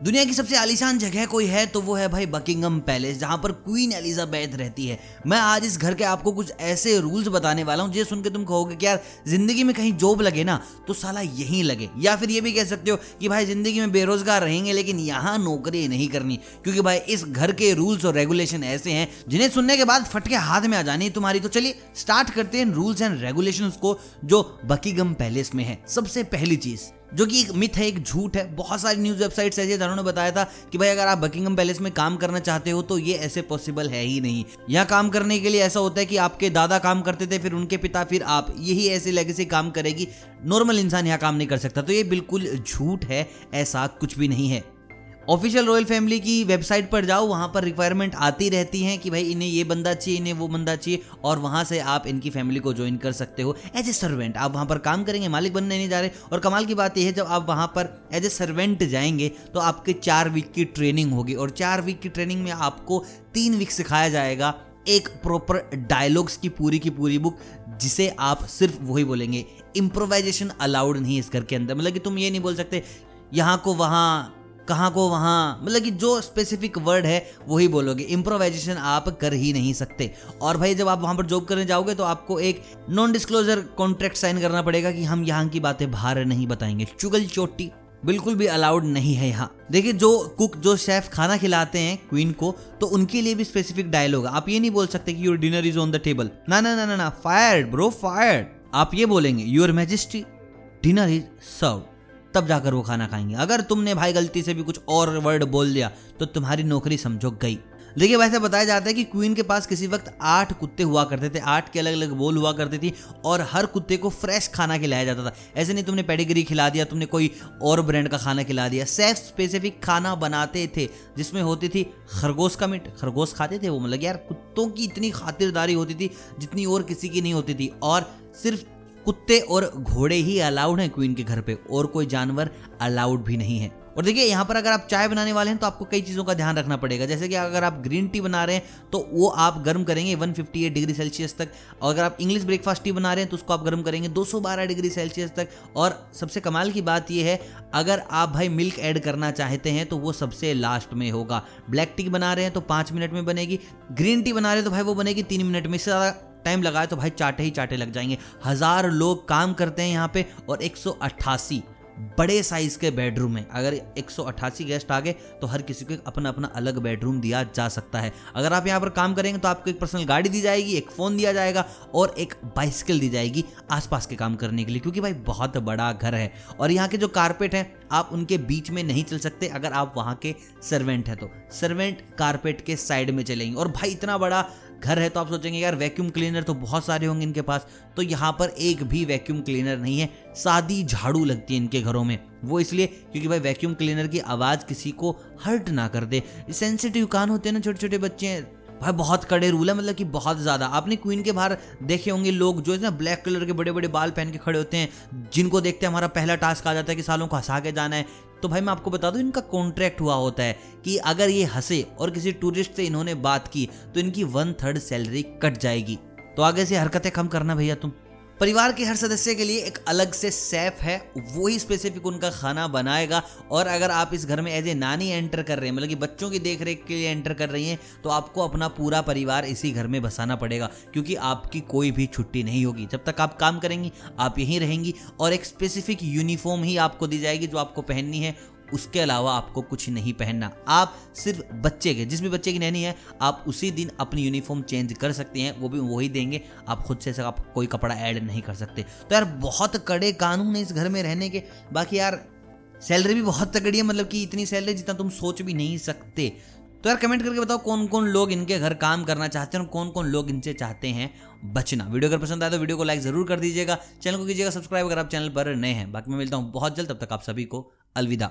दुनिया की सबसे आलिशान जगह कोई है तो वो है भाई बकिंगम पैलेस, जहाँ पर क्वीन एलिजाबेथ रहती है। मैं आज इस घर के आपको कुछ ऐसे रूल्स बताने वाला हूँ जिसे सुन के तुम कहोगे कि यार, ज़िंदगी में कहीं जॉब लगे ना तो साला यहीं लगे। या फिर ये भी कह सकते हो कि भाई ज़िंदगी में बेरोजगार रहेंगे, लेकिन यहाँ नौकरी नहीं करनी। क्योंकि भाई इस घर के रूल्स और रेगुलेशन ऐसे हैं, जिन्हें सुनने के बाद फटके हाथ में आ जानी तुम्हारी। तो चलिए, स्टार्ट करते हैं रूल्स एंड रेगुलेशन को, जो बकिंगम पैलेस में है। सबसे पहली चीज़ जो कि एक मिथ है, एक झूठ है। बहुत सारी न्यूज़ वेबसाइट्स ऐसे जिन्होंने बताया था कि भाई, अगर आप बकिंगम पैलेस में काम करना चाहते हो तो ये ऐसे पॉसिबल है ही नहीं। यहाँ काम करने के लिए ऐसा होता है कि आपके दादा काम करते थे, फिर उनके पिता, फिर आप। यही ऐसे लेगेसी काम करेगी। नॉर्मल इंसान यहाँ काम नहीं कर सकता। तो ये बिल्कुल झूठ है, ऐसा कुछ भी नहीं है। ऑफिशियल रॉयल फैमिली की वेबसाइट पर जाओ, वहाँ पर रिक्वायरमेंट आती रहती हैं कि भाई इन्हें ये बंदा चाहिए, इन्हें वो बंदा चाहिए, और वहाँ से आप इनकी फैमिली को ज्वाइन कर सकते हो एज ए सर्वेंट आप वहाँ पर काम करेंगे, मालिक बनने नहीं जा रहे। और कमाल की बात यह है, जब आप वहाँ पर एज ए सर्वेंट जाएँगे तो आपके चार वीक की ट्रेनिंग होगी। और चार वीक की ट्रेनिंग में आपको तीन वीक सिखाया जाएगा एक प्रॉपर डायलॉग्स की पूरी की पूरी बुक जिसे आप सिर्फ़ वही बोलेंगे। इम्प्रोवाइजेशन अलाउड नहीं इस घर के अंदर। मतलब कि तुम ये नहीं बोल सकते, यहाँ को वहाँ कहाँ को वहाँ मतलब कि जो स्पेसिफिक वर्ड है, वही बोलोगे। इम्प्रोवाइजेशन आप कर ही नहीं सकते। और भाई, जब आप वहाँ पर जॉब करने जाओगे तो आपको एक नॉन डिस्क्लोजर कॉन्ट्रैक्ट साइन करना पड़ेगा कि हम यहाँ की बातें बाहर नहीं बताएँगे। चुगल चोटी बिल्कुल भी अलाउड नहीं है यहाँ। देखिए, जो कुक जो शेफ खाना खिलाते हैं क्वीन को तो उनके लिए भी स्पेसिफिक डायलॉग आप ये नहीं बोल सकते कि your dinner is on the table ना ना ना ना फायर्ड ब्रो फायर्ड आप ये बोलेंगे your majesty dinner is serve तब जाकर वो खाना खाएँगे। अगर तुमने भाई गलती से भी कुछ और वर्ड बोल दिया तो तुम्हारी नौकरी समझो गई। देखिए, वैसे बताया जाता है कि क्वीन के पास किसी वक्त आठ कुत्ते हुआ करते थे, आठ के अलग अलग बोल हुआ करती थी, और हर कुत्ते को फ्रेश खाना खिलाया जाता था। ऐसे नहीं तुमने पेडिग्री खिला दिया, तुमने कोई और ब्रांड का खाना खिला दिया। सेफ़ स्पेसिफिक खाना बनाते थे, जिसमें होती थी खरगोश का मीट। खरगोश खाते थे वो? मतलब यार, कुत्तों की इतनी खातिरदारी होती थी जितनी और किसी की नहीं होती थी। और सिर्फ़ कुत्ते और घोड़े ही अलाउड हैं क्वीन के घर पे, और कोई जानवर अलाउड भी नहीं है। और देखिए, यहाँ पर अगर आप चाय बनाने वाले हैं तो आपको कई चीज़ों का ध्यान रखना पड़ेगा। जैसे कि अगर आप ग्रीन टी बना रहे हैं तो वो आप गर्म करेंगे 158 डिग्री सेल्सियस तक। और अगर आप इंग्लिश ब्रेकफास्ट टी बना रहे हैं तो उसको आप गर्म करेंगे 212 डिग्री सेल्सियस तक। और सबसे कमाल की बात यह है, अगर आप भाई मिल्क ऐड करना चाहते हैं तो वो सबसे लास्ट में होगा। ब्लैक टी बना रहे हैं तो पाँच मिनट में बनेगी। ग्रीन टी बना रहे हैं तो भाई वो बनेगी तीन मिनट में। इससे ज़्यादा टाइम लगाए तो भाई चाटे ही चाटे लग जाएँगे। हज़ार लोग काम करते हैं यहाँ पे और एक सौ अट्ठासी बड़े साइज़ के बेडरूम है। अगर एक सौ अट्ठासी गेस्ट आ गए तो हर किसी को अपना अपना अलग बेडरूम दिया जा सकता है। अगर आप यहाँ पर काम करेंगे तो आपको एक पर्सनल गाड़ी दी जाएगी, एक फ़ोन दिया जाएगा और एक बाइसिकल दी जाएगी आसपास के काम करने के लिए, क्योंकि भाई बहुत बड़ा घर है। और यहाँ के जो कारपेट हैं, आप उनके बीच में नहीं चल सकते अगर आप वहाँ के सर्वेंट हैं तो। सर्वेंट कारपेट के साइड में चलेंगे। और भाई इतना बड़ा घर है तो आप सोचेंगे, यार वैक्यूम क्लीनर तो बहुत सारे होंगे इनके पास। तो यहाँ पर एक भी वैक्यूम क्लीनर नहीं है। सादी झाड़ू लगती है इनके घरों में। वो इसलिए क्योंकि भाई वैक्यूम क्लीनर की आवाज़ किसी को हर्ट ना कर दे। सेंसिटिव कान होते हैं ना छोटे छोटे बच्चे। भाई, बहुत कड़े रूल है मतलब कि बहुत ज़्यादा। आपने क्वीन के बाहर देखे होंगे लोग जो है ना ब्लैक कलर के बड़े बड़े बाल पहन के खड़े होते हैं, जिनको देखते हैं हमारा पहला टास्क आ जाता है कि सालों को हंसा के जाना है। तो भाई, मैं आपको बता दूँ, इनका कॉन्ट्रैक्ट हुआ होता है कि अगर ये हंसे और किसी टूरिस्ट से इन्होंने बात की तो इनकी वन थर्ड सैलरी कट जाएगी। तो आगे से हरकतें कम करना भैया तुम। परिवार के हर सदस्य के लिए एक अलग से सेफ़ है वो ही स्पेसिफिक उनका खाना बनाएगा। और अगर आप इस घर में एज ए नानी एंटर कर रहे हैं मतलब कि बच्चों की देख रेख के लिए एंटर कर रही हैं तो आपको अपना पूरा परिवार इसी घर में बसाना पड़ेगा, क्योंकि आपकी कोई भी छुट्टी नहीं होगी। जब तक आप काम करेंगी, आप यहीं रहेंगी और एक स्पेसिफिक यूनिफॉर्म ही आपको दी जाएगी जो आपको पहननी है उसके अलावा आपको कुछ नहीं पहनना। आप सिर्फ़ बच्चे के, जिस भी बच्चे की नैनी है, आप उसी दिन अपनी यूनिफॉर्म चेंज कर सकते हैं, वो भी वही देंगे। आप खुद से आप कोई कपड़ा ऐड नहीं कर सकते। तो यार, बहुत कड़े कानून है इस घर में रहने के। बाकी यार, सैलरी भी बहुत तगड़ी है मतलब कि इतनी सैलरी जितना तुम सोच भी नहीं सकते। तो यार, कमेंट करके बताओ कौन कौन लोग इनके घर काम करना चाहते हैं और कौन कौन लोग इनसे चाहते हैं बचना। वीडियो अगर पसंद आए तो वीडियो को लाइक ज़रूर कर दीजिएगा। चैनल को कीजिएगा, सब्सक्राइब अगर आप चैनल पर नए हैं। बाकी मैं मिलता हूँ बहुत जल्द, तब तक आप सभी को अलविदा।